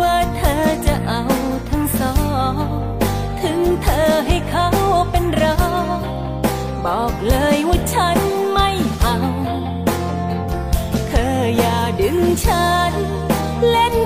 ว่าเธอจะเอาทั้งสอง ถึงเธอให้เขาเป็นเรา บอกเลยว่าฉันไม่เอา เธอยาดึงฉัเล่น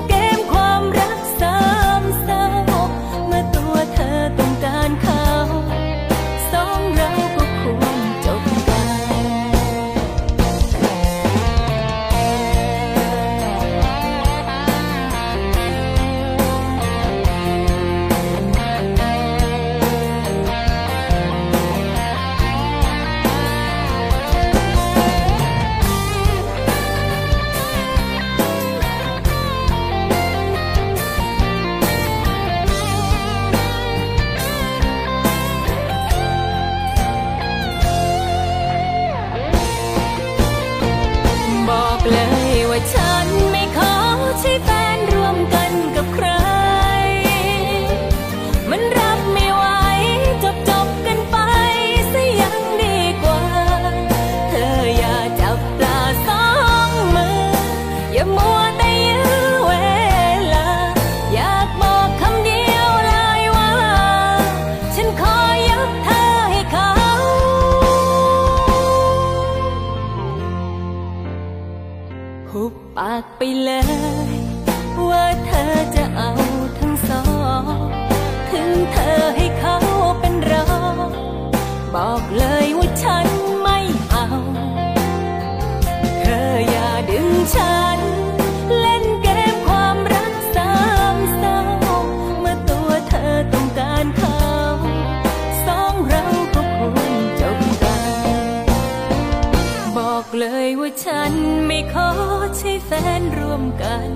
บอกเลยว่าฉันไม่ขอใช้แฟนร่วมกัน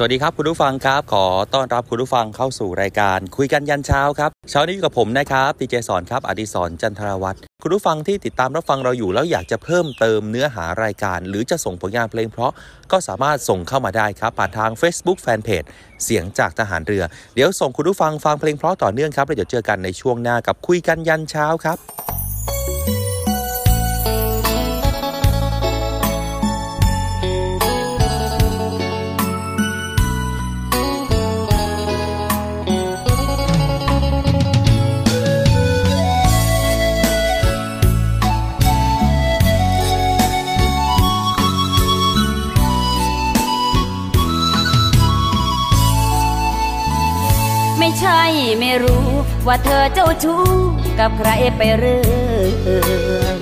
สวัสดีครับคุณผู้ฟังครับ ขอต้อนรับคุณผู้ฟังเข้าสู่รายการ คุยกันยันเช้าครับเช้านี้อยู่กับผมนะครับดีเจสอนครับอดิศรจันทรวัตรคุณผู้ฟังที่ติดตามรับฟังเราอยู่แล้วอยากจะเพิ่มเติมเนื้อหารายการ หรือจะส่งผลงานเพลงเพราะก็สามารถส่งเข้ามาได้ครับผ่านทาง Facebook Fanpage เสียงจากทหารเรือ เดี๋ยวส่งคุณผู้ฟังฟังเพลงเพราะต่อเนื่องครับแล้วเดี๋ยวเจอกันในช่วงหน้ากับคุยกันยันเช้าครับ ไม่รู้ ว่าเธอเจ้าชู้กับใครไปเรื่อย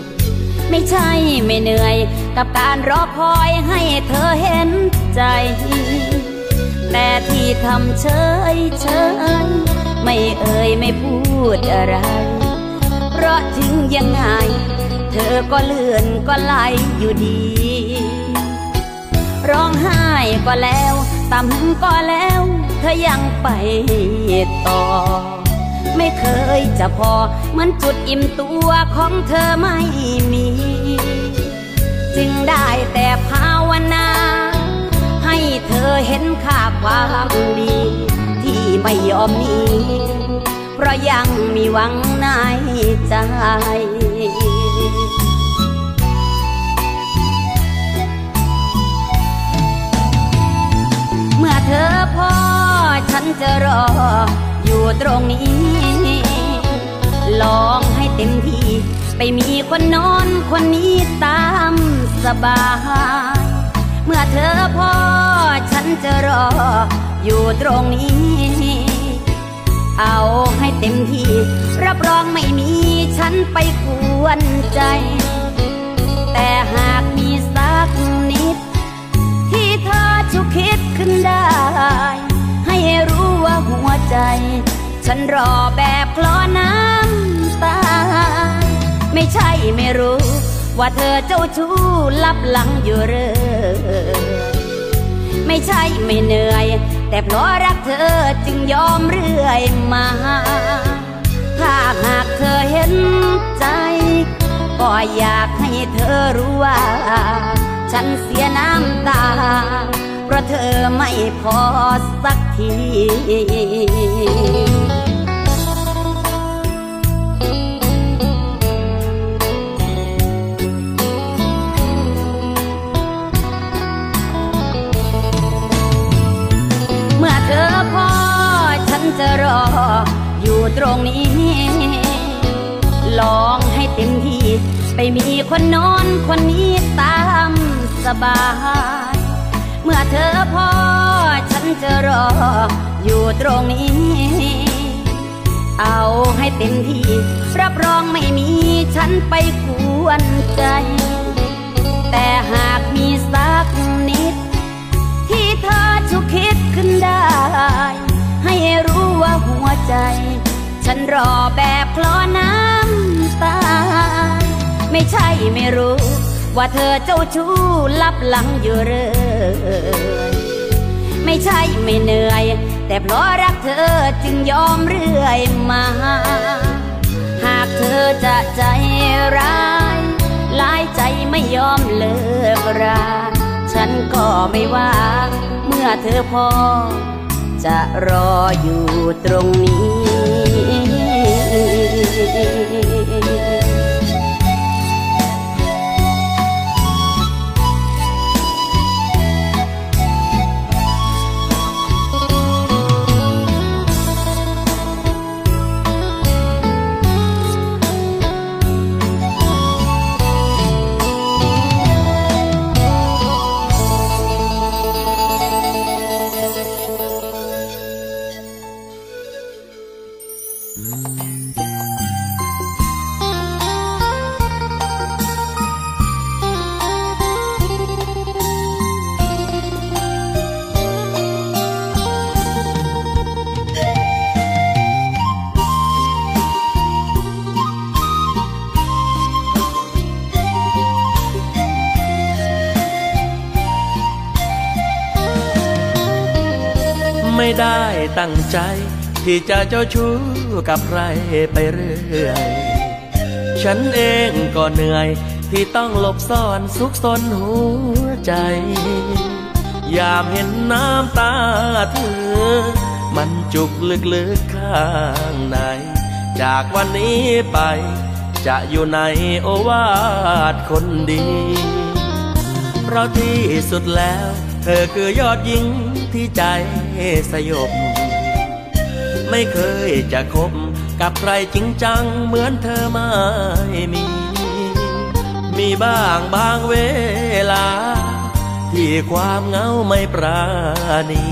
ไม่ใช่ไม่เหนื่อย กับการรอคอยให้เธอเห็นใจ แต่ที่ทำเฉยเฉยไม่เอ่ยไม่พูดอะไร เพราะถึงยังไง เธอก็เลื่อนก็ไหลอยู่ดี ร้องไห้ก็แล้วต่ำก็แล้ว เธอยังไปต่อ ไม่เคยจะพอ เหมือนจุดอิ่มตัวของเธอไม่มี จึงได้แต่ภาวนา ให้เธอเห็นค่าความดี ที่ไม่ยอมหนีเพราะยังมีหวังในใจเมื่อเธอพอ ฉันจะรอ อยู่ตรงนี้ ลองให้เต็มที่ ไปมีคนนอนคนนี้ตามสบาย เมื่อเธอพอฉันจะรอ อยู่ตรงนี้ เอาให้เต็มที่ รับรองไม่มีฉันไปกวนใจ แต่หากมีสักนิด ที่เธอชุกคิดขึ้นได้ ใจ ฉันรอแบบคลอน้ำตา ไม่ใช่ไม่รู้ ว่าเธอเจ้าชู้ลับหลังอยู่เรื่อยไม่ใช่ไม่เหนื่อย แต่เพราะรักเธอจึงยอมเรื่อยมา ถ้าหากเธอเห็นใจ ก็อยากให้เธอรู้ว่า ฉันเสียน้ำตา เพราะเธอไม่พอสักทีเมื่อเธอพอฉันจะรออยู่ตรงนี้ ลองให้เต็มที่ ไปมีคนนอนคนนี้ตามสบาย เมื่อเธอพอฉันจะรออยู่ตรงนี้ เอาให้เต็มที่ รับรองไม่มีฉันไปกวนใจ แต่หากมีสักนิด ที่เธอชุกคิดขึ้นได้ ให้รู้ว่าหัวใจ ฉันรอแบบคลอน้ำตา ไม่ใช่ไม่รู้ ว่าเธอเจ้าชู้ลับหลังอยู่เรื่อยไม่ใช่ไม่เหนื่อย แต่เพราะรักเธอจึงยอมเรื่อยมา หากเธอจะใจร้ายหลายใจไม่ยอมเลิกราฉันก็ไม่ว่า เมื่อเธอพอ จะรออยู่ตรงนี้ ตั้งใจ ที่จะเจ้าชู้กับใครไปเรื่อย ฉันเองก็เหนื่อย ที่ต้องหลบซ่อนซุกซนหัวใจ ยามเห็นน้ำตาเธอ มันจุกลึกๆข้างในจากวันนี้ไป จะอยู่ในโอวาทคนดี เพราะที่สุดแล้ว เธอคือยอดหญิงที่ใจสยบ ไม่เคยจะคบ กับใครจริงจังเหมือนเธอไม่มี มีบ้างบางเวลา ที่ความเหงาไม่ปราณี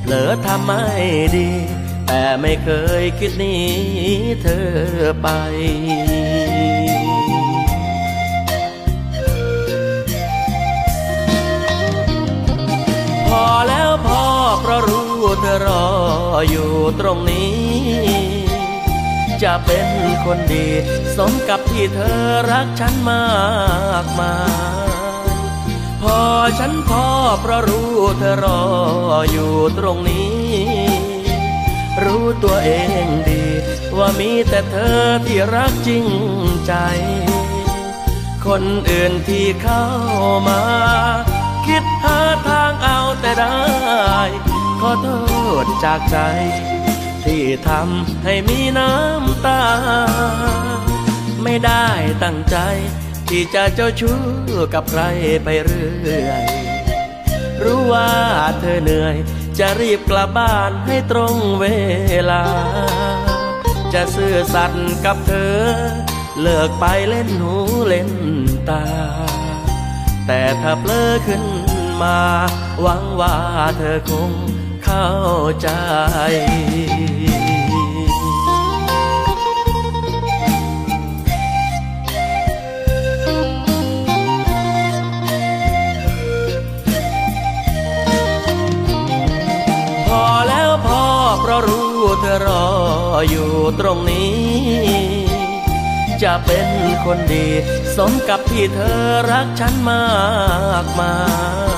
เผลอทำไม่ดี แต่ไม่เคยคิดหนีเธอไปพอแล้วพอเพราะรู้ เธอรออยู่ตรงนี้ จะเป็นคนดี สมกับที่เธอรักฉันมากมายพอฉันพอเพราะรู้เธอรออยู่ตรงนี้ รู้ตัวเองดี ว่ามีแต่เธอที่รักจริงใจ คนอื่นที่เข้ามา คิดหาทางเอาแต่ได้ ขอโทษจากใจ ที่ทำให้มีน้ำตา ไม่ได้ตั้งใจ ที่จะเจ้าชู้กับใครไปเรื่อย รู้ว่าเธอเหนื่อย จะรีบกลับบ้านให้ตรงเวลา จะซื่อสัตย์กับเธอ เลิกไปเล่นหูเล่นตา แต่ถ้าเพลอขึ้นมา หวังว่าเธอคง เข้าใจพอแล้วพอเพราะรู้เธอรออยู่ตรงนี้ จะเป็นคนดี สมกับที่เธอรักฉันมากมาย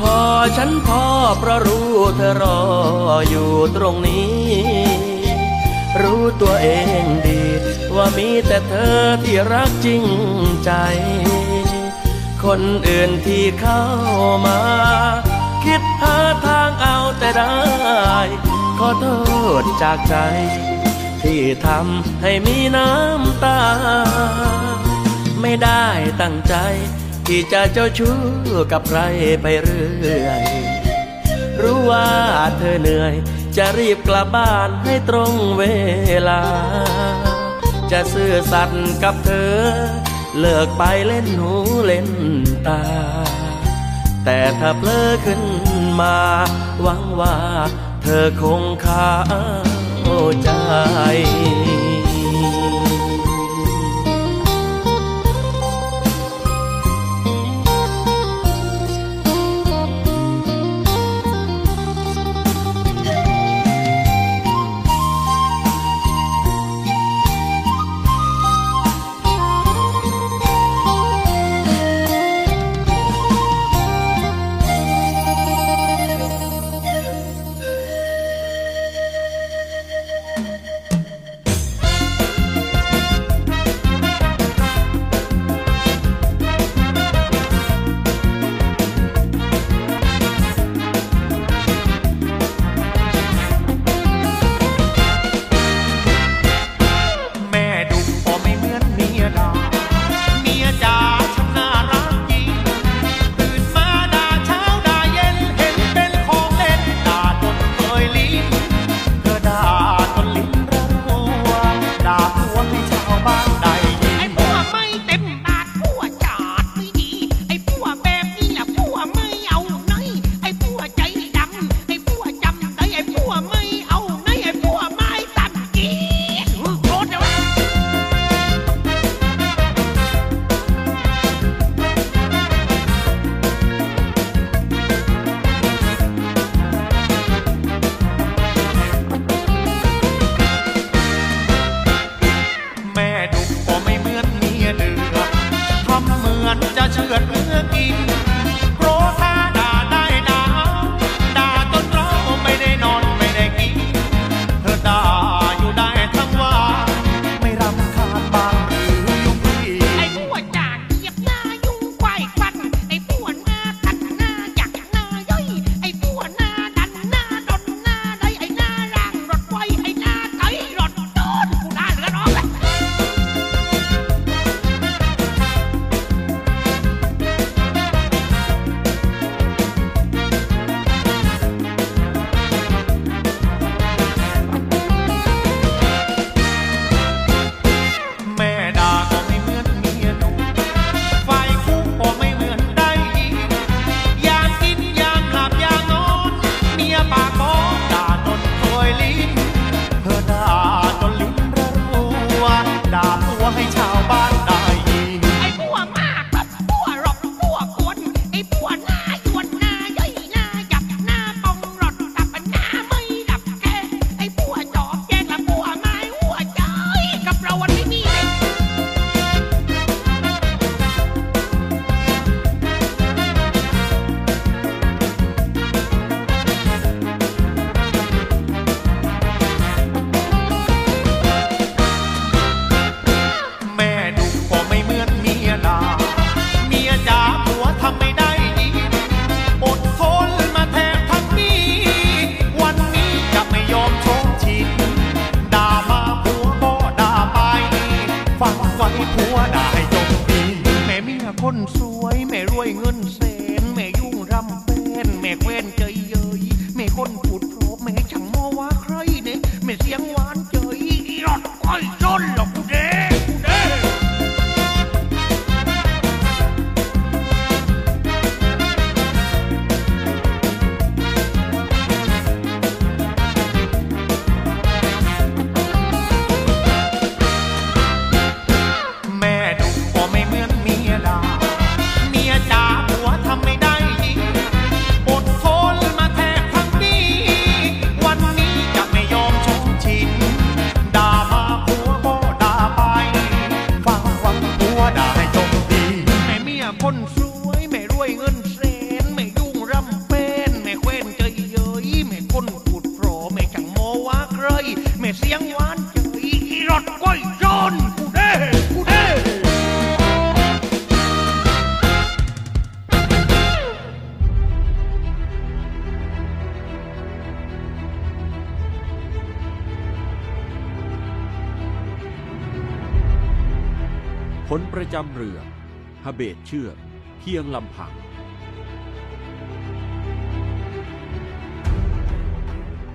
พอฉันพอเพราะรู้เธอรออยู่ตรงนี้ รู้ตัวเองดี ว่ามีแต่เธอที่รักจริงใจ คนอื่นที่เข้ามา คิดหาทางเอาแต่ได้ ขอโทษจากใจ ที่ทำให้มีน้ำตา ไม่ได้ตั้งใจ ที่จะเจ้าชู้กับใครไปเรื่อย รู้ว่าเธอเหนื่อย จะรีบกลับบ้านให้ตรงเวลา จะซื่อสัตย์กับเธอ เลิกไปเล่นหูเล่นตา แต่ถ้าเพลอขึ้นมา หวังว่าเธอคงเข้าใจ เชื่อก เพียงลำพัง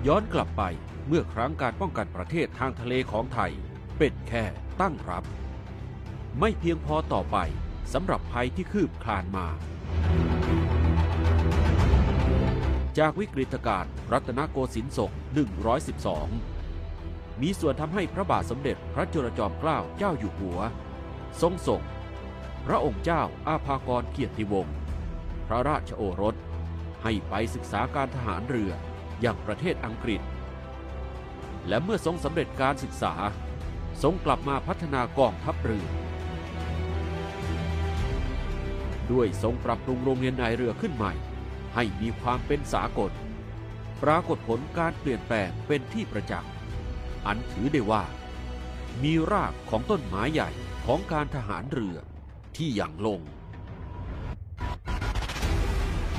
ย้อนกลับไปเมื่อครั้งการป้องกันประเทศทางทะเลของไทย เป็นแค่ตั้งรับ ไม่เพียงพอต่อไปสำหรับภัยที่คืบคลานมา จากวิกฤตการณ์รัตนโกสินทร์ศก 112 มีส่วนทำให้พระบาทสมเด็จพระจุลจอมเกล้าเจ้าอยู่หัว ทรงส่ง พระองค์เจ้าอาภากรเกียรติวงศ์พระราชโอรส ให้ไปศึกษาการทหารเรืออย่างประเทศอังกฤษ และเมื่อทรงสำเร็จการศึกษา ทรงกลับมาพัฒนากองทัพเรือ ด้วยทรงปรับปรุงโรงเรียนนายเรือขึ้นใหม่ ให้มีความเป็นสากล ปรากฏผลการเปลี่ยนแปลงเป็นที่ประจักษ์ อันถือได้ว่า มีรากของต้นไม้ใหญ่ของการทหารเรือ ที่อย่างลง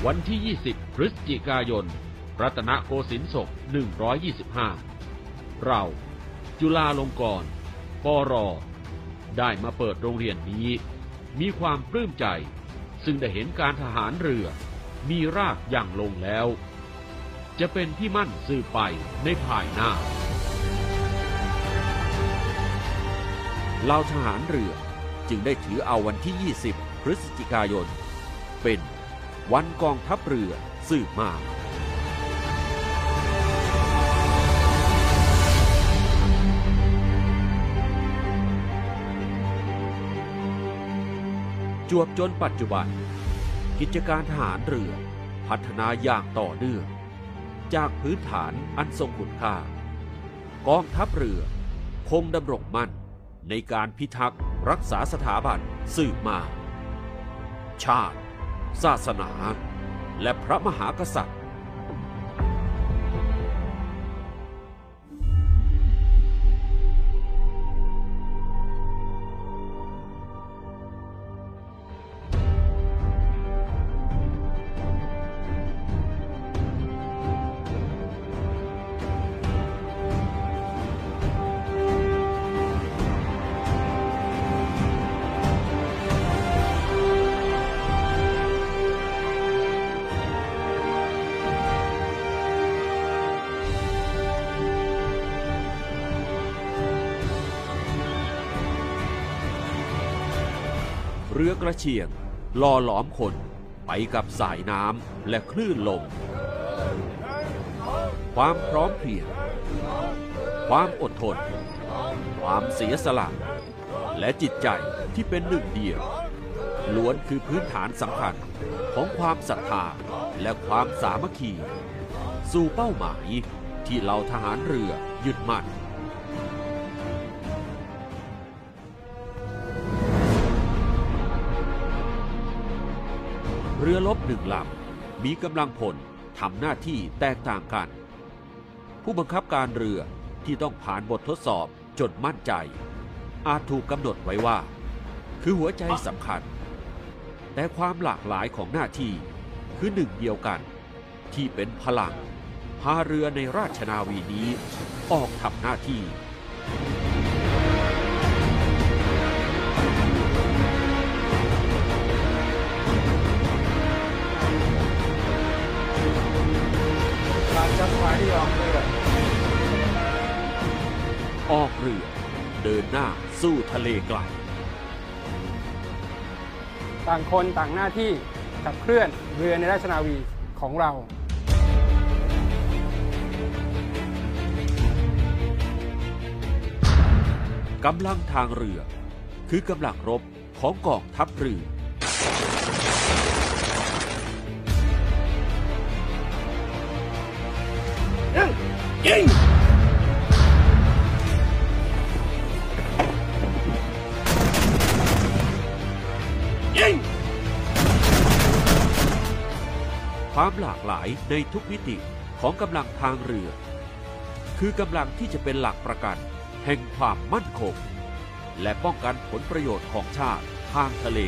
วันที่ 20 พฤศจิกายน รัตนโกสินทร์ศก 125 เรา จุฬาลงกรณ์ปรได้มาเปิดโรงเรียนนี้ มีความปลื้มใจ ซึ่งได้เห็นการทหารเรือ มีรากอย่างลงแล้ว จะเป็นที่มั่นสืบไปในภายหน้าเหล่าทหารเรือ จึงได้ถือเอาวันที่ 20 พฤศจิกายน เป็นวันกองทัพเรือสืบมาจวบจนปัจจุบัน กิจการทหารเรือพัฒนาอย่างต่อเนื่อง จากพื้นฐานอันทรงคุณค่ากองทัพเรือคงดำรงมั่น ในการพิทักษ์รักษาสถาบันสืบมา ชาติ ศาสนา และพระมหากษัตริย์ ระเชียงล่อหลอมคนไปกับสายน้ำและคลื่นลม ความพร้อมเพรียง ความอดทน ความเสียสละ และจิตใจที่เป็นหนึ่งเดียว ล้วนคือพื้นฐานสำคัญของความศรัทธาและความสามัคคี สู่เป้าหมายที่เราทหารเรือยึดมั่น เรือลบหนึ่งลำมีกำลังพลทำหน้าที่แตกต่างกัน ผู้บังคับการเรือที่ต้องผ่านบททดสอบจนมั่นใจ อาจถูกกำหนดไว้ว่า คือหัวใจสำคัญ แต่ความหลากหลายของหน้าที่คือหนึ่งเดียวกัน ที่เป็นพลังพาเรือในราชนาวีนี้ออกทำหน้าที่ ออกเรือ เดินหน้าสู้ทะเลไกลต่างคนต่างหน้าที่ขับเคลื่อนเรือในราชนาวีของเรา กำลังทางเรือ คือกำลังรบของกองทัพเรือ ความหลากหลายในทุกมิติของกำลังทางเรือ คือกำลังที่จะเป็นหลักประกันแห่งความมั่นคง และป้องกันผลประโยชน์ของชาติทางทะเล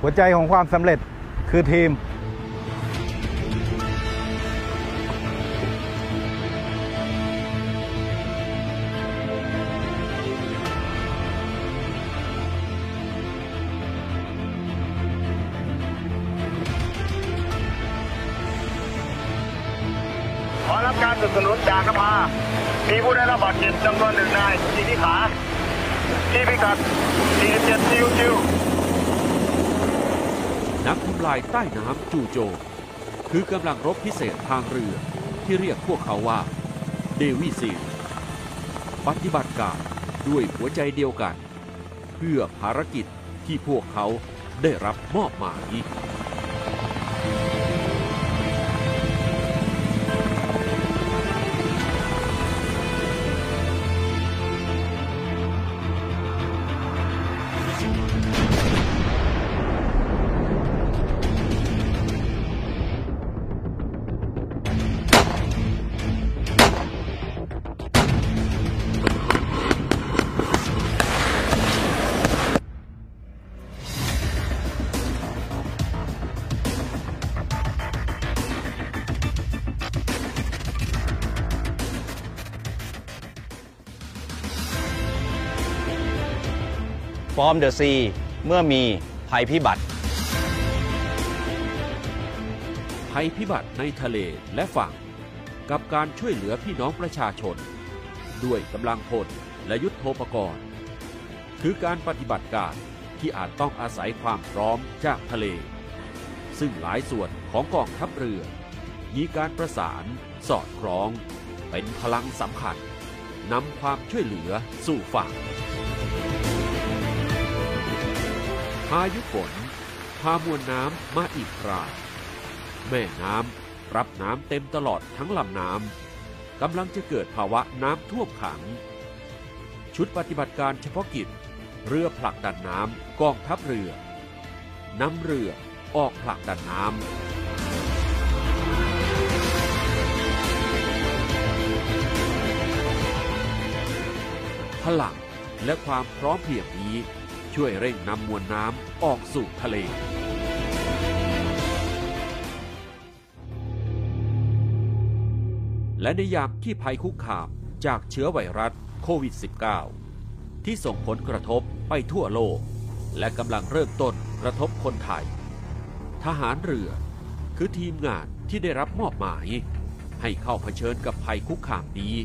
หัวใจของความสำเร็จคือทีม สนุนจากนภามีผู้ได้รับบาดเจ็บจำนวนหนึ่งนายที่ที่ขา ที่พิกัด 47ซิวซิวนักทำลายใต้น้ำจูโจ คือกำลังรบพิเศษทางเรือที่เรียกพวกเขาว่าเดวิซีปฏิบัติการด้วยหัวใจเดียวกัน เพื่อภารกิจที่พวกเขาได้รับมอบหมาย อร์มเดอะซีเมื่อมีภัยพิบัติ ภัยพิบัติในทะเลและฝั่ง กับการช่วยเหลือพี่น้องประชาชน ด้วยกำลังพลและยุทธโภปกรณ์ คือการปฏิบัติการที่อาจต้องอาศัยความพร้อมจากทะเล ซึ่งหลายส่วนของกองทัพเรือ มีการประสานสอดคล้อง เป็นพลังสำคัญนำความช่วยเหลือสู่ฝั่ง พายุฝนพามวลน้ำมาอีกคราแม่น้ำรับน้ำเต็มตลอดทั้งลำน้ำกำลังจะเกิดภาวะน้ำท่วมขัง ชุดปฏิบัติการเฉพาะกิจ เรือผลักดันน้ำกองทัพเรือนำเรือออกผลักดันน้ำพลังและความพร้อมเพรียงนี้ ช่วยเร่งนำมวลน้ำออกสู่ทะเลและในยามที่ภัยคุกคามจากเชื้อไวรัสโควิด -19 ที่ส่งผลกระทบไปทั่วโลก และกำลังเริ่มต้นกระทบคนไทย ทหารเรือคือทีมงานที่ได้รับมอบหมาย ให้เข้าเผชิญกับภัยคุกคามนี้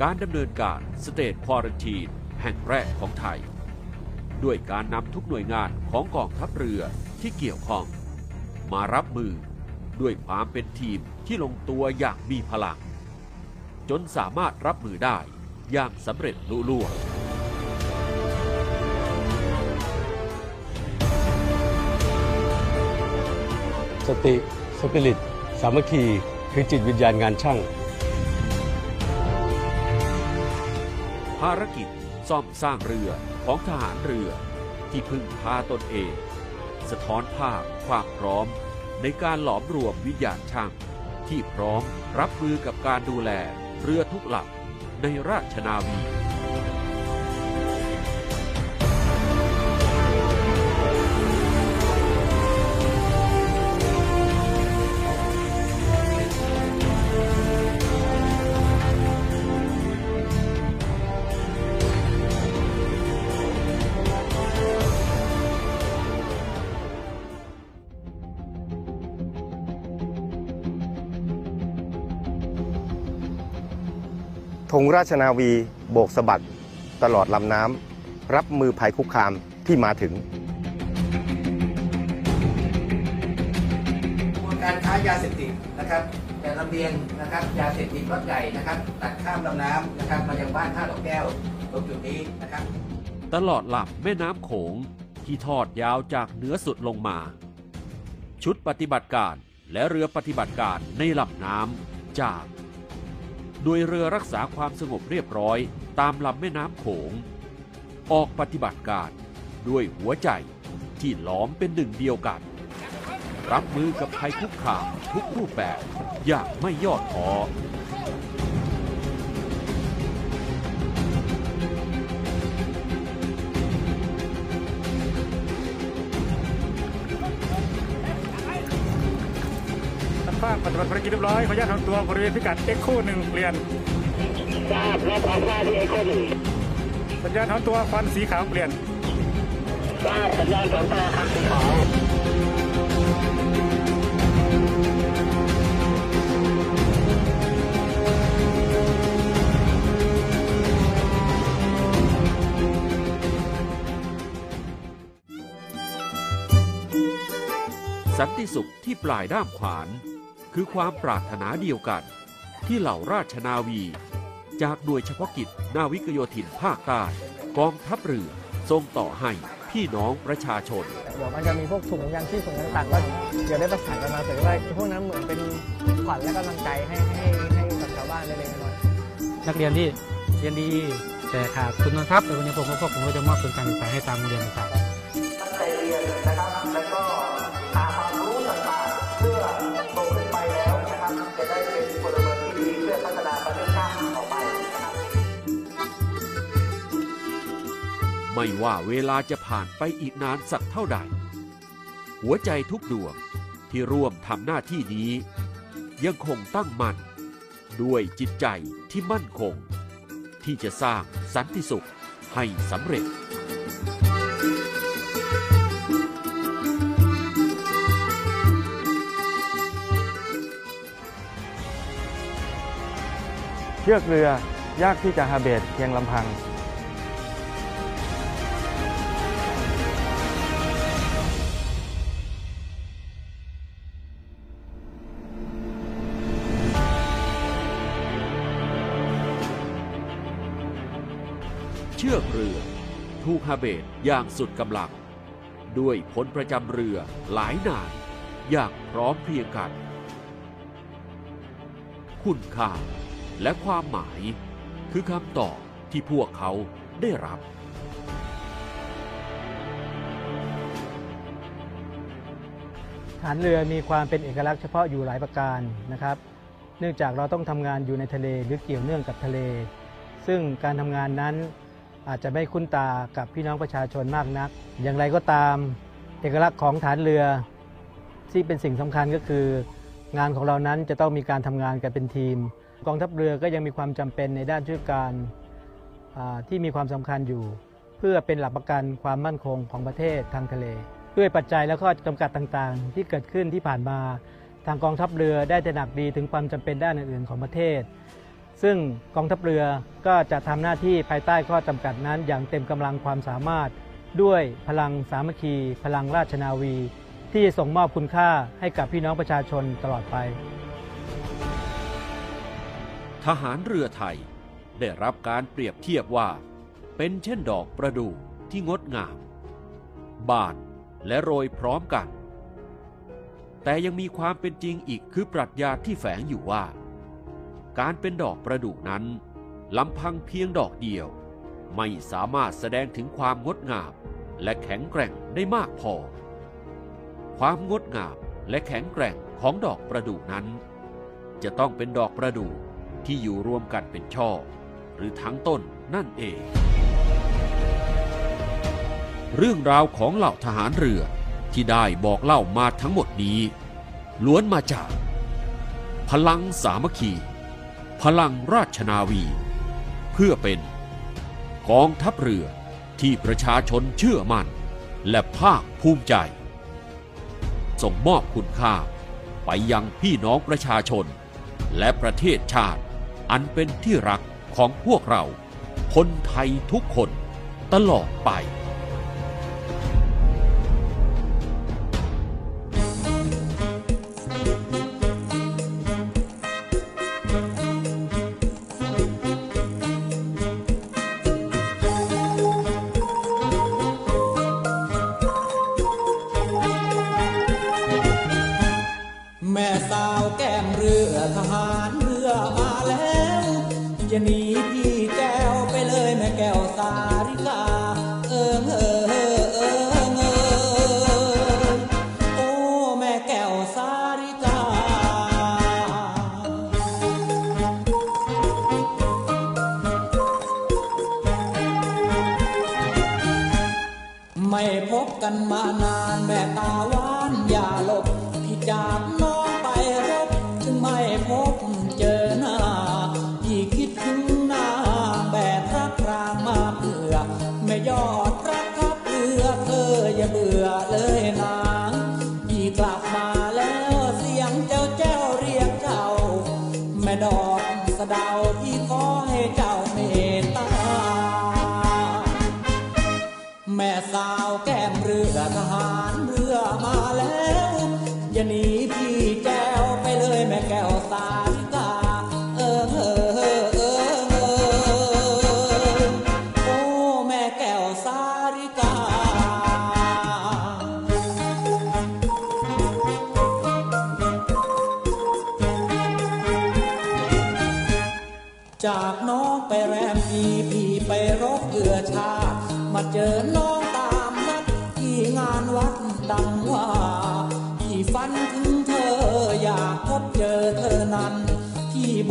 การดำเนินการสเตทควอรันทีน แห่งแรกของไทย ด้วยการนำทุกหน่วยงานของกองทัพเรือที่เกี่ยวข้อง มารับมือด้วยความเป็นทีมที่ลงตัวอย่างมีพลัง จนสามารถรับมือได้อย่างสำเร็จลุล่วงสติ สปิริต สามัคคี คือจิตวิญญาณงานช่าง ภารกิจ ซ่อมสร้างเรือของทหารเรือที่พึ่งพาตนเอง สะท้อนภาพความพร้อมในการหลอมรวมวิญญาณช่าง ที่พร้อมรับมือกับการดูแลเรือทุกลำในราชนาวี ธงราชนาวีโบกสะบัดตลอดลำน้ำรับมือภัยคุกคามที่มาถึงการค้ายาเสพติดนะครับแต่ลำเลียงนะครับยาเสพติดรถใหญ่นะครับตัดข้ามลำน้ำนะครับมายังบ้านท่าดอกแก้วตรงจุดนี้นะครับ ตลอดลำแม่น้ำโขงที่ทอดยาวจากเหนือสุดลงมา ชุดปฏิบัติการและเรือปฏิบัติการในลำน้ำจาก โดยเรือรักษาความสงบเรียบร้อยตามลำแม่น้ำโขง ออกปฏิบัติการด้วยหัวใจที่ล้อมเป็นหนึ่งเดียวกัน รับมือกับภัยคุกคามทุกรูปแบบอย่างไม่ย่อท้อ รับทราบปฏิบัติภารกิจเรียบร้อยขออนุญาตตำบลบริเวณพิกัดเอ็กโคหนึ่งเปลี่ยนทราบรับทราบที่เอ็กโคหนึ่งสัญญาณทำตัวควันสีขาวเปลี่ยนทราบสัญญาณทำตัวควันสีขาวสันติสุขที่ปลายด้ามขวาน คือความปรารถนาเดียวกัน ที่เหล่าราชนาวี จากหน่วยเฉพาะกิจนาวิกโยธินภาคใต้กองทัพเรือส่งต่อให้พี่น้องประชาชน เดี๋ยวมันจะมีพวกถุงยางชีพถุงต่างๆก็เดี๋ยวได้ประสานกันมาเสร็จว่าพวกนั้นเหมือนเป็นขวัญและกำลังใจให้ให้ให้กับชาวบ้านเล็กๆน้อยนักเรียนที่เรียนดีแต่ขาดทุนทรัพย์ในวันนี้ผมก็พวกผมก็จะมอบทุนการศึกษาให้ตามโรงเรียนต่างๆตั้งใจเรียนนะครับแล้วก็ ไม่ว่าเวลาจะผ่านไปอีกนานสักเท่าใด หัวใจทุกดวงที่ร่วมทำหน้าที่นี้ ยังคงตั้งมั่นด้วยจิตใจที่มั่นคง ที่จะสร้างสันติสุขให้สำเร็จเชือกเรือยากที่จะฮาเบตเพียงลำพัง ถูกฮาเบตอย่างสุดกำลัง ด้วยพลประจำเรือหลายนาย อย่างพร้อมเพรียงกัน คุณค่าและความหมาย คือคำตอบที่พวกเขาได้รับ ฐานเรือมีความเป็นเอกลักษณ์เฉพาะอยู่หลายประการนะครับ เนื่องจากเราต้องทำงานอยู่ในทะเลหรือเกี่ยวเนื่องกับทะเล ซึ่งการทำงานนั้น อาจจะไม่คุ้นตากับพี่น้องประชาชนมากนัก อย่างไรก็ตาม เอกลักษณ์ของฐานเรือ ที่เป็นสิ่งสำคัญก็คือ งานของเรานั้นจะต้องมีการทำงานกันเป็นทีม กองทัพเรือก็ยังมีความจำเป็นในด้านช่วยการที่มีความสำคัญอยู่ เพื่อเป็นหลักประกันความมั่นคงของประเทศทางทะเล ด้วยปัจจัยและข้อจำกัดต่างๆ ที่เกิดขึ้นที่ผ่านมา ทางกองทัพเรือได้ตระหนักดีถึงความจำเป็นด้านอื่นๆของประเทศ ซึ่งกองทัพเรือก็จะทำหน้าที่ภายใต้ข้อจำกัดนั้นอย่างเต็มกำลังความสามารถ ด้วยพลังสามัคคี พลังราชนาวี ที่จะส่งมอบคุณค่าให้กับพี่น้องประชาชนตลอดไป ทหารเรือไทย ได้รับการเปรียบเทียบว่า เป็นเช่นดอกประดู่ที่งดงาม บานและโรยพร้อมกัน แต่ยังมีความเป็นจริงอีกคือปรัชญาที่แฝงอยู่ว่า การเป็นดอกประดู่นั้นลำพังเพียงดอกเดียว ไม่สามารถแสดงถึงความงดงาม และแข็งแกร่งได้มากพอ ความงดงามและแข็งแกร่งของดอกประดู่นั้น จะต้องเป็นดอกประดู่ที่อยู่รวมกันเป็นช่อ หรือทั้งต้นนั่นเอง เรื่องราวของเหล่าทหารเรือที่ได้บอกเล่ามาทั้งหมดนี้ ล้วนมาจาก พลังสามัคคี พลังราชนาวี เพื่อเป็นกองทัพเรือที่ประชาชนเชื่อมั่น และภาคภูมิใจ ส่งมอบคุณค่าไปยังพี่น้องประชาชน และประเทศชาติอันเป็นที่รักของพวกเรา คนไทยทุกคนตลอดไป 美丽的。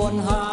one heart.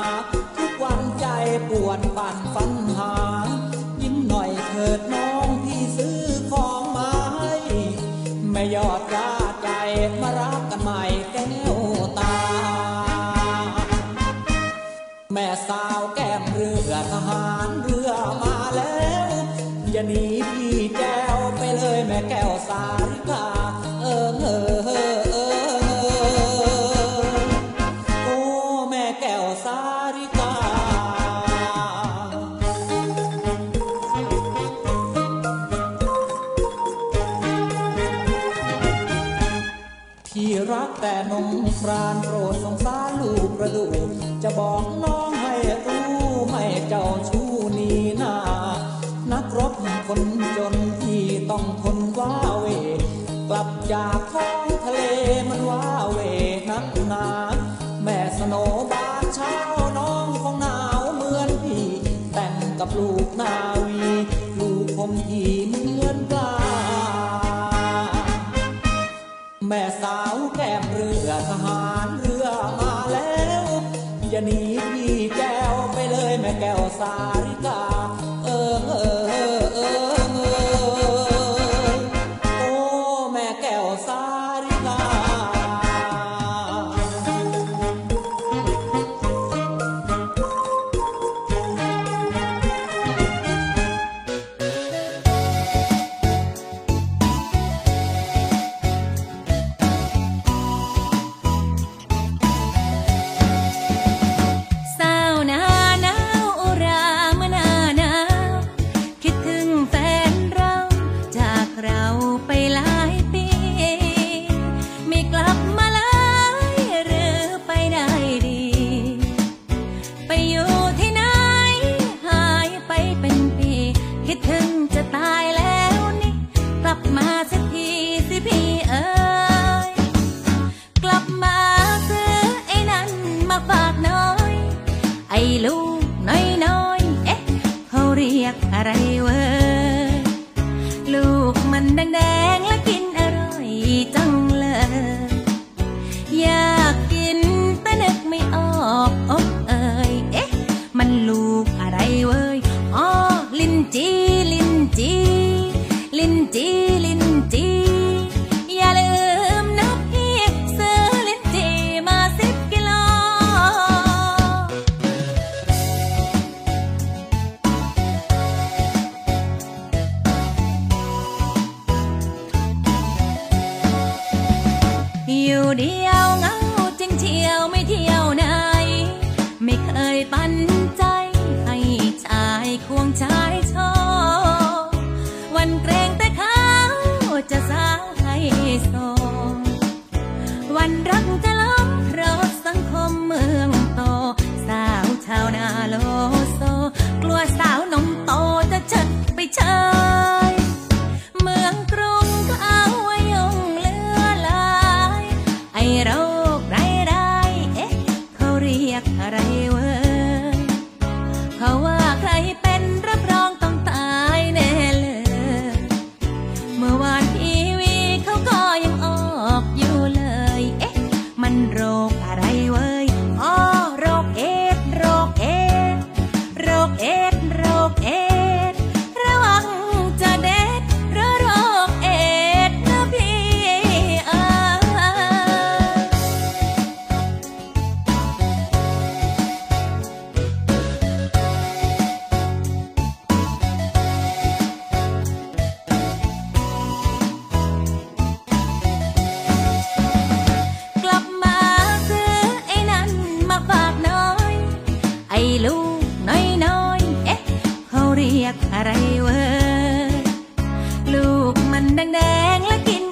ดังแดง เรียกอะไรเวอลูกมันแดงแดงและกิน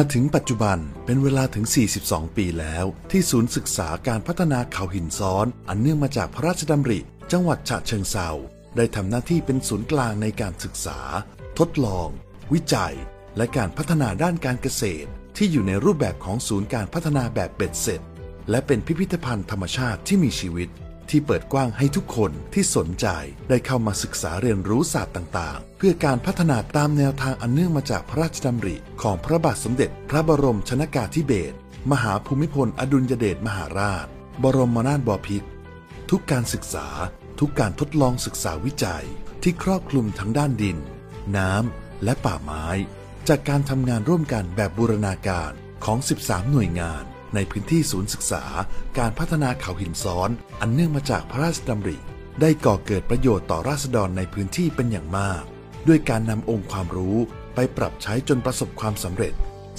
าถึงปัจจุบันเป็นเวลาถึง 42 ปีแล้ว ที่ศูนย์ศึกษาการพัฒนาเขาหินซ้อน อันเนื่องมาจากพระราชดำริ จังหวัดฉะเชิงเซาได้ทำหน้าที่เป็นศูนย์กลางในการศึกษา ทดลอง วิจัย และการพัฒนาด้านการเกษตร ที่อยู่ในรูปแบบของศูนย์การพัฒนาแบบเบ็ดเสร็จ และเป็นพิพิธภัณฑ์ธรรมชาติที่มีชีวิต ที่เปิดกว้างให้ทุกคนที่สนใจได้เข้ามาศึกษาเรียนรู้ศาสตร์ต่าง ๆ เพื่อการพัฒนาตามแนวทางอันเนื่องมาจากพระราชดำริของพระบาทสมเด็จ พระบรมชนากาธิเบศรมหาภูมิพลอดุลยเดชมหาราช บรมนาถบพิตรทุกการศึกษา ทุกการทดลองศึกษาวิจัย ที่ครอบคลุมทั้งด้านดิน น้ำและป่าไม้ จากการทำงานร่วมกันแบบบูรณาการของ 13 หน่วยงาน ในพื้นที่ศูนย์ศึกษาการพัฒนาเขาหินซ้อน อันเนื่องมาจากพระราชดำริ ได้ก่อเกิดประโยชน์ต่อราษฎรในพื้นที่เป็นอย่างมาก ด้วยการนำองค์ความรู้ไปปรับใช้จนประสบความสำเร็จ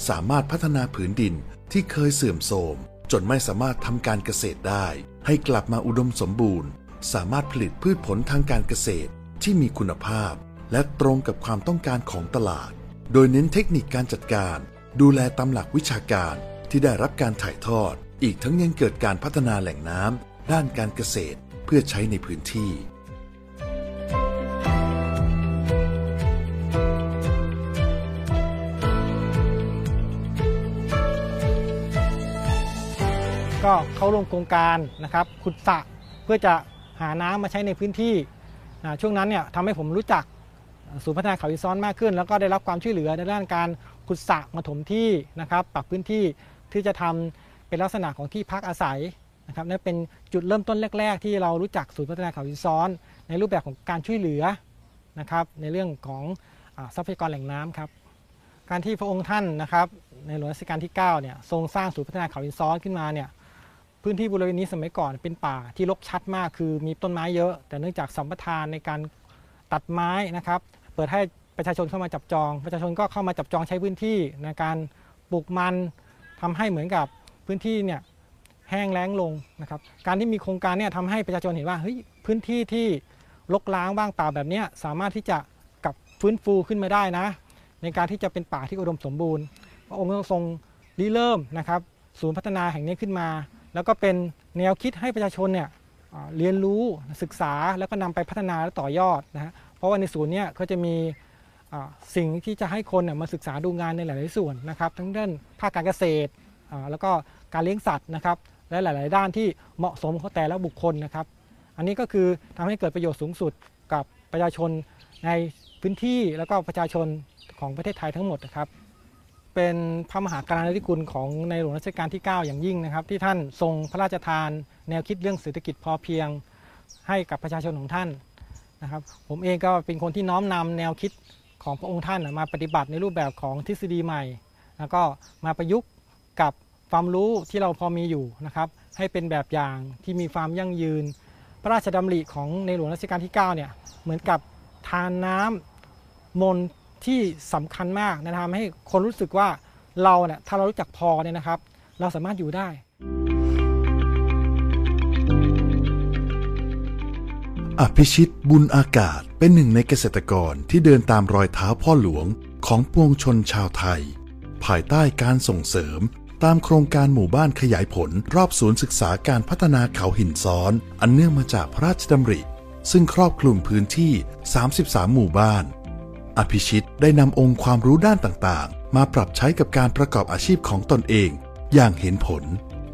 สามารถพัฒนาผืนดินที่เคยเสื่อมโทรม จนไม่สามารถทำการเกษตรได้ ให้กลับมาอุดมสมบูรณ์ สามารถผลิตพืชผลทางการเกษตรที่มีคุณภาพ และตรงกับความต้องการของตลาด โดยเน้นเทคนิคการจัดการ ดูแลตามหลักวิชาการ ที่ได้รับการถ่ายทอด อีกทั้งยังเกิดการพัฒนาแหล่งน้ำด้านการเกษตรเพื่อใช้ในพื้นที่ ก็เข้าร่วมโครงการนะครับขุดสระเพื่อจะหาน้ำมาใช้ในพื้นที่นะช่วงนั้นเนี่ยทำให้ผมรู้จักศูนย์พัฒนาเขาอีซ้อนมากขึ้น แล้วก็ได้รับความช่วยเหลือในด้านการขุดสระมาถมที่นะครับ ปรับพื้นที่ ที่จะทำเป็นลักษณะของที่พักอาศัยนะครับนั่นเป็นจุดเริ่มต้นแรก ๆ ที่เรารู้จักศูนย์พัฒนาเขาอีซ้อน ในรูปแบบของการช่วยเหลือนะครับในเรื่องของทรัพยากรแหล่งน้ำครับการที่พระองค์ท่านนะครับในหลวงรัชกาลที่9เนี่ยทรงสร้างศูนย์พัฒนาเขาอินซ้อนขึ้นมาเนี่ยพื้นที่บริเวณนี้สมัยก่อนเป็นป่าที่รกชัดมากคือมีต้นไม้เยอะ แต่เนื่องจากสัมปทานในการตัดไม้นะครับ เปิดให้ประชาชนเข้ามาจับจอง ประชาชนก็เข้ามาจับจองใช้พื้นที่ในการปลูกมัน ทำให้เหมือนกับพื้นที่เนี่ยแห้งแล้งลงนะครับ การที่มีโครงการเนี่ยทำให้ประชาชนเห็นว่าเฮ้ยพื้นที่ที่รกร้างว่างเปล่าแบบนี้สามารถที่จะกลับฟื้นฟูขึ้นมาได้นะ ในการที่จะเป็นป่าที่อุดมสมบูรณ์พระองค์ทรงริเริ่มนะครับ ศูนย์พัฒนาแห่งนี้ขึ้นมา แล้วก็เป็นแนวคิดให้ประชาชนเนี่ยเรียนรู้ศึกษาแล้วก็นำไปพัฒนาและต่อยอดนะฮะเพราะว่าในศูนย์เนี่ยเขาจะมี สิ่งที่จะให้คนมาศึกษาดูงานในหลาย ๆ ส่วนนะครับ ทั้งด้านภาคการเกษตร แล้วก็การเลี้ยงสัตว์นะครับ และหลาย ๆ ด้านที่เหมาะสมของแต่ละบุคคลนะครับ อันนี้ก็คือทำให้เกิดประโยชน์สูงสุดกับประชาชนในพื้นที่แล้วก็ประชาชนของประเทศไทยทั้งหมดนะครับ เป็นพระมหากรุณาธิคุณของในหลวงรัชกาลที่ 9 อย่างยิ่งนะครับ ที่ท่านทรงพระราชทาน แนวคิดเรื่องเศรษฐกิจพอเพียงให้กับประชาชนของท่านนะครับ ผมเองก็เป็นคนที่น้อมนำแนวคิด ของพระองค์ท่านมาปฏิบัติในรูปแบบของทฤษฎีใหม่ แล้วก็มาประยุกต์กับความรู้ที่เราพอมีอยู่นะครับ ให้เป็นแบบอย่างที่มีความยั่งยืน พระราชดำริของในหลวงรัชกาลที่ 9 เนี่ยเหมือนกับทานน้ำมนต์ที่สำคัญมากนะทำให้คนรู้สึกว่าเราเนี่ยถ้าเรารู้จักพอเนี่ยนะครับ เราสามารถอยู่ได้ อภิชิตบุญอากาศเป็นหนึ่งในเกษตรกรที่เดินตามรอยเท้าพ่อหลวงของปวงชนชาวไทย ภายใต้การส่งเสริม ตามโครงการหมู่บ้านขยายผลรอบศูนย์ศึกษาการพัฒนาเขาหินซ้อน อันเนื่องมาจากพระราชดำริ ซึ่งครอบคลุมพื้นที่ 33 หมู่บ้าน อภิชิตได้นำองค์ความรู้ด้านต่างๆ มาปรับใช้กับการประกอบอาชีพของตนเอง อย่างเห็นผล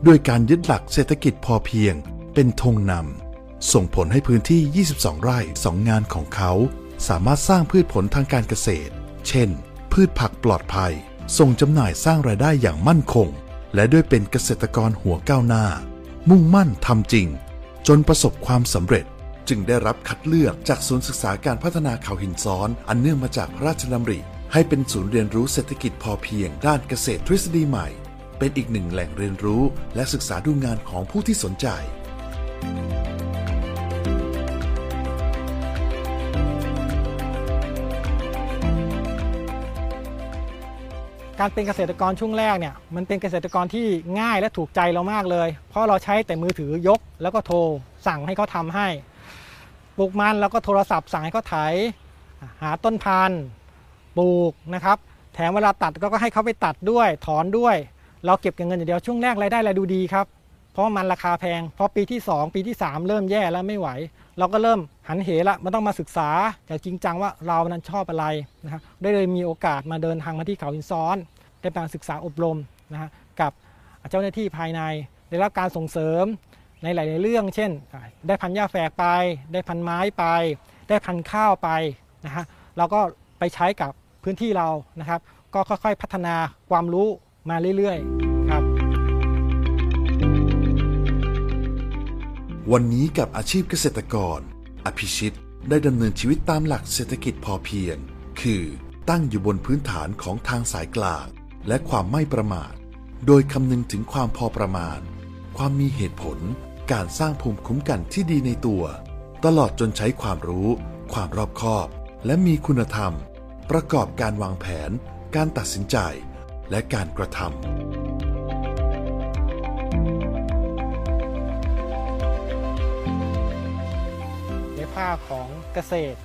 ด้วยการยึดหลักเศรษฐกิจพอเพียง เป็นธงนำ ส่งผลให้พื้นที่ 22 ไร่ 2 งานของเขา สามารถสร้างพืชผลทางการเกษตร เช่น พืชผักปลอดภัย ส่งจำหน่ายสร้างรายได้อย่างมั่นคง และด้วยเป็นเกษตรกรหัวก้าวหน้า มุ่งมั่นทำจริง จนประสบความสำเร็จ จึงได้รับคัดเลือกจากศูนย์ศึกษาการพัฒนาเขาหินซ้อน อันเนื่องมาจากพระราชดำริ ให้เป็นศูนย์เรียนรู้เศรษฐกิจพอเพียง ด้านเกษตรทฤษฎีใหม่ เป็นอีกหนึ่งแหล่งเรียนรู้และศึกษาดูงานของผู้ที่สนใจ การเป็นเกษตรกรช่วงแรกเนี่ยมันเป็นเกษตรกรที่ง่ายและถูกใจเรามากเลย เพราะเราใช้แต่มือถือยกแล้วก็โทรสั่งให้เขาทำให้ปลูกมันแล้วก็โทรศัพท์สั่งให้เขาไถหาต้นพันธุ์ปลูกนะครับแถแถมเวลาตัดก็ให้เขาไปตัดด้วยถอนด้วย เราเก็บเงินอย่างเดียวช่วงแรกรายได้รายดูดีครับ เพราะมันราคาแพง พอปีที่ 2 ปีที่ 3 เริ่มแย่แล้วไม่ไหว เราก็เริ่มหันเหละมันต้องมาศึกษาอย่างจริงจังว่าเรานั้นชอบอะไรนะฮะได้เลยมีโอกาสมาเดินทางมาที่เขาหินซ้อน ได้การศึกษาอบรมนะฮะกับเจ้าหน้าที่ภายใน ได้รับการส่งเสริมในหลาย ๆ เรื่อง เช่น ได้พันหญ้าแฝกไป ได้พันไม้ไป ได้พันข้าวไปนะฮะเราก็ไปใช้กับพื้นที่เรานะครับ ก็ค่อย ๆ พัฒนาความรู้มาเรื่อย ๆ วันนี้กับอาชีพเกษตรกร อภิชิตได้ดำเนินชีวิตตามหลักเศรษฐกิจพอเพียง คือตั้งอยู่บนพื้นฐานของทางสายกลาง และความไม่ประมาท โดยคำนึงถึงความพอประมาณ ความมีเหตุผล การสร้างภูมิคุ้มกันที่ดีในตัว ตลอดจนใช้ความรู้ ความรอบคอบ และมีคุณธรรม ประกอบการวางแผน การตัดสินใจ และการกระทำาของเกษตร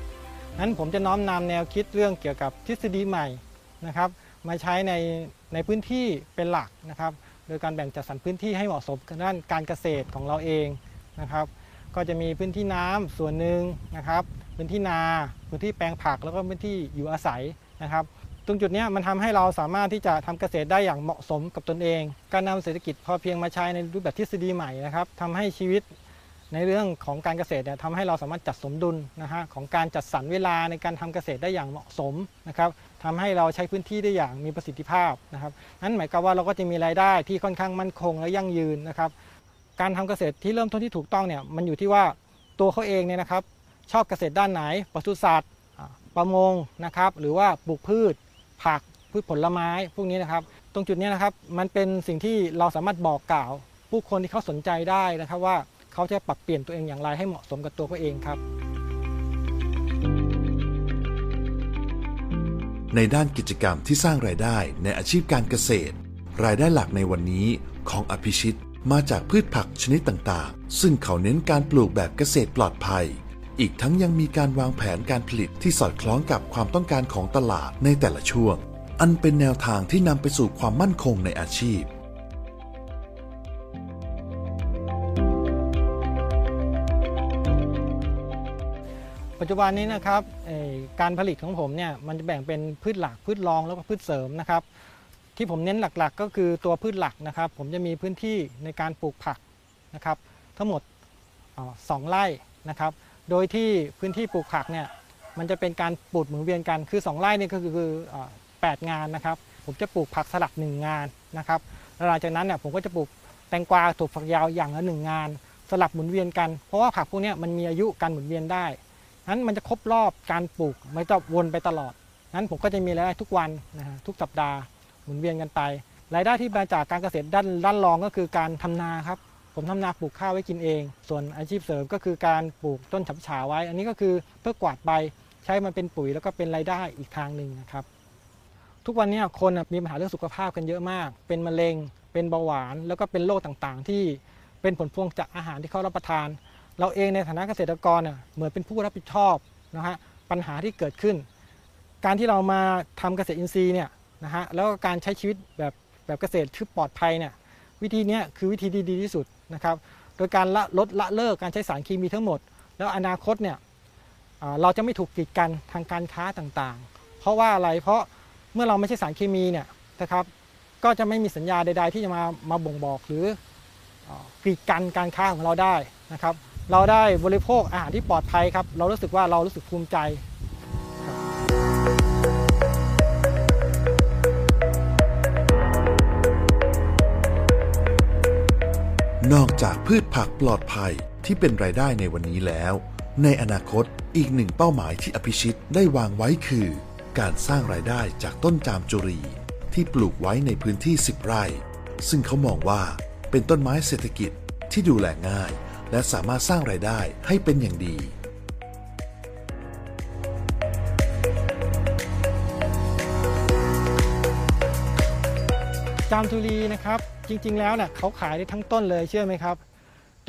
นั้นผมจะน้อมนำแนวคิดเรื่องเกี่ยวกับทฤษฎีใหม่นะครับ มาใช้ในในพื้นที่เป็นหลักนะครับ โดยการแบ่งจัดสรรพื้นที่ให้เหมาะสมกับด้านการเกษตรของเราเองนะครับ ก็จะมีพื้นที่น้ำส่วนหนึ่งนะครับ พื้นที่นาพื้นที่แปลงผักแล้วก็พื้นที่อยู่อาศัยนะครับ ตรงจุดนี้มันทำให้เราสามารถที่จะทำเกษตรได้อย่างเหมาะสมกับตนเอง การนำเศรษฐกิจพอเพียงมาใช้ในรูปแบบทฤษฎีใหม่นะครับทำให้ชีวิต ในเรื่องของการเกษตรเนี่ยทำให้เราสามารถจัดสมดุลนะฮะของการจัดสรรเวลาในการทำเกษตรได้อย่างเหมาะสมนะครับทำให้เราใช้พื้นที่ได้อย่างมีประสิทธิภาพนะครับนั้นหมายความว่าเราก็จะมีรายได้ที่ค่อนข้างมั่นคงและยั่งยืนนะครับ การทำเกษตรที่เริ่มต้นที่ถูกต้องเนี่ยมันอยู่ที่ว่าตัวเขาเองเนี่ยนะครับ ชอบเกษตรด้านไหนปศุสัตว์ประมงนะครับ หรือว่าปลูกพืช ผักพืชผลไม้พวกนี้นะครับ ตรงจุดนี้นะครับมันเป็นสิ่งที่เราสามารถบอกกล่าว ผู้คนที่เขาสนใจได้นะครับว่า เขาจะปรับเปลี่ยนตัวเองอย่างไรให้เหมาะสมกับตัวเขาเองครับ ในด้านกิจกรรมที่สร้างรายได้ในอาชีพการเกษตร รายได้หลักในวันนี้ของอภิชิตมาจากพืชผักชนิดต่างๆ ซึ่งเขาเน้นการปลูกแบบเกษตรปลอดภัย อีกทั้งยังมีการวางแผนการผลิตที่สอดคล้องกับความต้องการของตลาดในแต่ละช่วง อันเป็นแนวทางที่นำไปสู่ความมั่นคงในอาชีพ ปัจจุบันนี้นะครับการผลิตของผมเนี่ยมันจะแบ่งเป็นพืชหลักพืชรองแล้วก็พืชเสริมนะครับ ที่ผมเน้นหลักๆ ก็คือตัวพืชหลักนะครับ ผมจะมีพื้นที่ในการปลูกผักนะครับ ทั้งหมดสองไร่นะครับ โดยที่พื้นที่ปลูกผักเนี่ยมันจะเป็นการปลูกหมุนเวียนกันคือ 2 ไร่นี่ก็คือแปดงานนะครับ ผมจะปลูกผักสลับหนึ่งงานนะครับหลังจากนั้นเนี่ยผมก็จะปลูกแตงกวาถั่วฝักยาวอย่างละหนึ่งงาน สลับหมุนเวียนกันเพราะว่าผักพวกนี้มันมีอายุการหมุนเวียนได้ นั้นมันจะครบรอบการปลูกม่ต้องวนไปตลอด นั้นผมก็จะมีรายได้ทุกวันนะฮะทุกสัปดาห์หมุนเวียนกันไป รายได้ที่มาจากการเกษตรด้านด้านรองก็คือการทำนาครับ ผมทำนาปลูกข้าวไว้กินเอง ส่วนอาชีพเสริมก็คือการปลูกต้นฉับฉาไว้ อันนี้ก็คือเพื่อกวาดใบใช้มันเป็นปุ๋ยแล้วก็เป็นรายได้อีกทางหนึ่งนะครับ ทุกวันนี้คนมีปัญหาเรื่องสุขภาพกันเยอะมาก เป็นมะเร็ง เป็นเบาหวาน แล้วก็เป็นโรคต่างๆ ที่เป็นผลพวงจากอาหารที่เขารับประทาน เราเองในฐานะเกษตรกรน่ะเหมือนเป็นผู้รับผิดชอบนะฮะปัญหาที่เกิดขึ้น การที่เรามาทำเกษตรอินทรีย์เนี่ยนะฮะแล้วก็การใช้ชีวิตแบบแบบเกษตรที่ปลอดภัยเนี่ยวิธีนี้คือวิธีที่ดีที่สุดนะครับโดยการละลดละเลิกการใช้สารเคมีทั้งหมด แล้วอนาคตเนี่ยเราจะไม่ถูกกีดกันทางการค้าต่างๆ เพราะว่าอะไรเพราะเมื่อเราไม่ใช่สารเคมีเนี่ยนะครับก็จะไม่มีสัญญาใด ๆ ที่จะมามาบ่งบอกหรือกีดกันการค้าของเราได้นะครับ เราได้บริโภคอาหารที่ปลอดภัยครับ เรารู้สึกว่าเรารู้สึกภูมิใจนอกจากพืชผักปลอดภัยที่เป็นรายได้ในวันนี้แล้ว ในอนาคตอีกหนึ่งเป้าหมายที่อภิชิตได้วางไว้คือ การสร้างรายได้จากต้นจามจุรี ที่ปลูกไว้ในพื้นที่ 10 ไร่ ซึ่งเขามองว่าเป็นต้นไม้เศรษฐกิจที่ดูแลง่าย และสามารถสร้างรายได้ให้เป็นอย่างดี จามจุรีนะครับ จริง ๆ แล้วเนี่ยเขาขายได้ทั้งต้นเลยเชื่อไหมครับ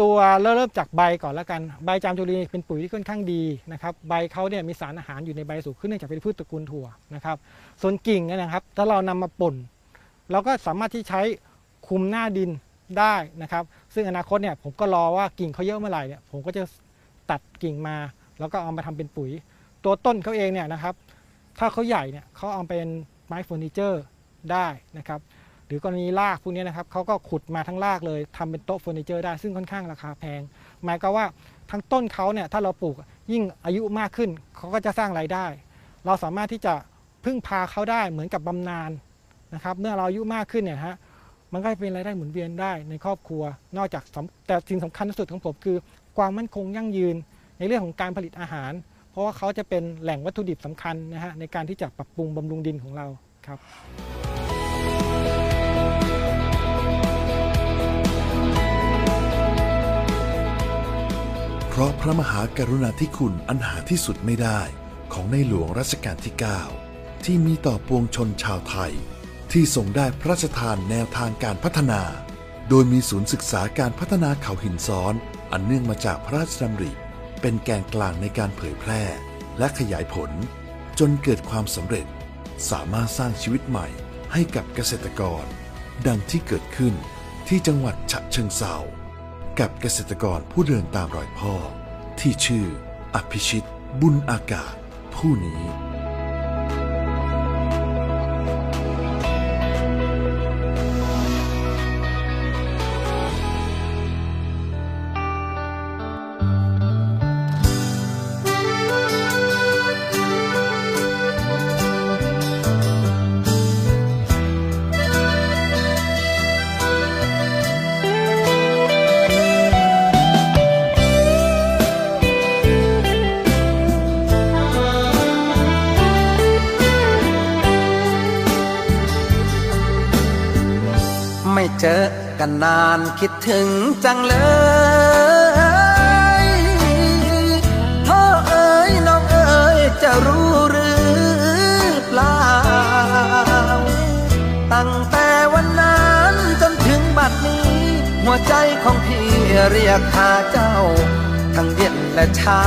ตัวเริ่มจากใบก่อนแล้วกัน ใบจามจุรีเป็นปุ๋ยที่ค่อนข้างดีนะครับ ใบเขาเนี่ยมีสารอาหารอยู่ในใบสูงขึ้นเนื่องจากเป็นพืชตระกูลถั่วนะครับ ส่วนกิ่งเนี่ยนะครับ ถ้าเรานำมาป่นเราก็สามารถที่ใช้คุมหน้าดินได้นะครับ ซึ่งอนาคตเนี่ยผมก็รอว่ากิ่งเขาเยอะเมื่อไหร่เนี่ยผมก็จะตัดกิ่งมา แล้วก็เอามาทำเป็นปุ๋ย ตัวต้นเขาเองเนี่ยนะครับ ถ้าเขาใหญ่เนี่ยเขาเอาเป็นไม้เฟอร์นิเจอร์ได้นะครับ หรือกรณีรากพวกนี้นะครับเขาก็ขุดมาทั้งรากเลยทำเป็นโต๊ะเฟอร์นิเจอร์ได้ซึ่งค่อนข้างราคาแพง หมายก็ว่าทั้งต้นเขาเนี่ยถ้าเราปลูกยิ่งอายุมากขึ้นเขาก็จะสร้างรายได้ เราสามารถที่จะพึ่งพาเขาได้เหมือนกับบำนาญนะครับ เมื่อเราอายุมากขึ้นเนี่ยฮะ มันก็จะเป็นรายได้หมุนเวียนได้ในครอบครัว นอกจากสำแต่สิ่งสำคัญที่สุดของผมคือ ความมั่นคงยั่งยืนในเรื่องของการผลิตอาหาร เพราะว่าเขาจะเป็นแหล่งวัตถุดิบสำคัญนะฮะในการที่จะปรับปรุงบำรุงดินของเราครับเพราะพระมหากรุณาธิคุณอันหาที่สุดไม่ได้ของในหลวงรัชกาลที่ 9 ที่มีต่อปวงชนชาวไทย ที่ทรงได้พระราชทานแนวทางการพัฒนา โดยมีศูนย์ศึกษาการพัฒนาเขาหินซ้อน อันเนื่องมาจากพระราชดำริ เป็นแกนกลางในการเผยแพร่ และขยายผล จนเกิดความสำเร็จ สามารถสร้างชีวิตใหม่ให้กับเกษตรกร ดังที่เกิดขึ้นที่จังหวัดฉะเชิงเซากับเกษตรกรผู้เดินตามรอยพ่อ ที่ชื่อ อภิชิต บุญอากาศ ผู้นี้ กันนานคิดถึงจังเลยพ่อเอ๋ยน้องเอ๋ยจะรู้หรือเปล่า ตั้งแต่วันนั้นจนถึงบัดนี้ หัวใจของพี่เรียกหาเจ้า ทั้งเย็นและเช้า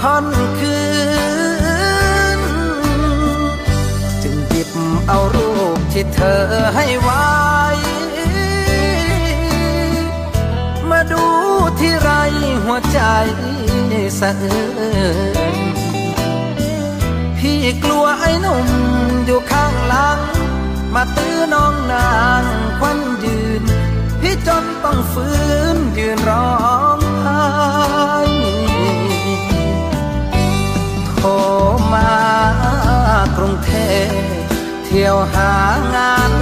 ค่อนคืน จึงหยิบเอารูปที่เธอให้ไว้ ดูที่ไรหัวใจสะอื้นพี่กลัวไอ้หนุ่มอยู่ข้างหลัง มาตื้อน้องนางควันยืน พี่จนต้องฟื้นยืนร้องไห้โทรมากรุงเทพเที่ยวหางาน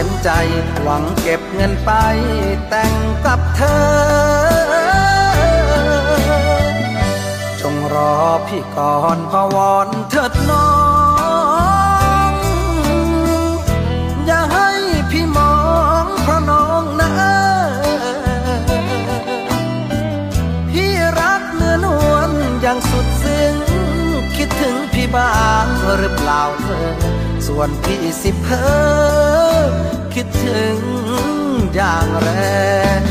ข็นใจ หวังเก็บเงินไป แต่งกับเธอ จงรอพี่ก่อนพวอนเถิดน้อง อย่าให้พี่มองเพราะน้องนะพี่รักเนื้อนวลอย่างสุดซึ้งคิดถึงพี่บ้างหรือเปล่าเธอส่วนพี่สิเพอ คิดถึงอย่างแรง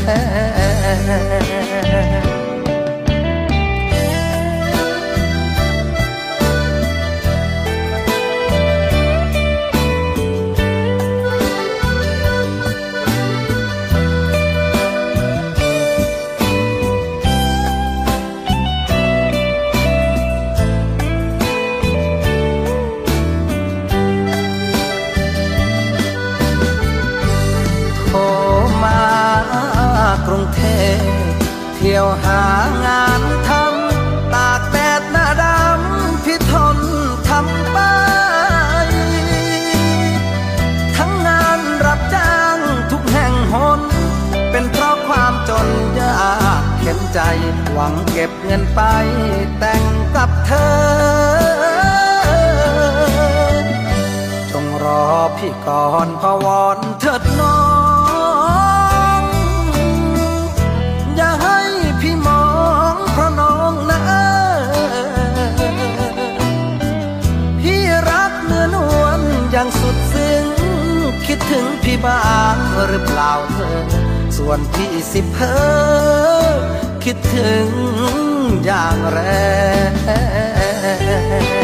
ยวหางานทำตากแดดหน้าดำพี่ทนทำไป ทั้งงานรับจ้างทุกแห่งหน เป็นเพราะความจนยากเข็นใจ หวังเก็บเงินไป แต่งกับเธอ จงรอพี่ก่อนพวอนเถิดน้องอย่าให้พี่มอง บ้างหรือเปล่าเธอ ส่วนพี่สิเพอคิดถึงอย่างแรง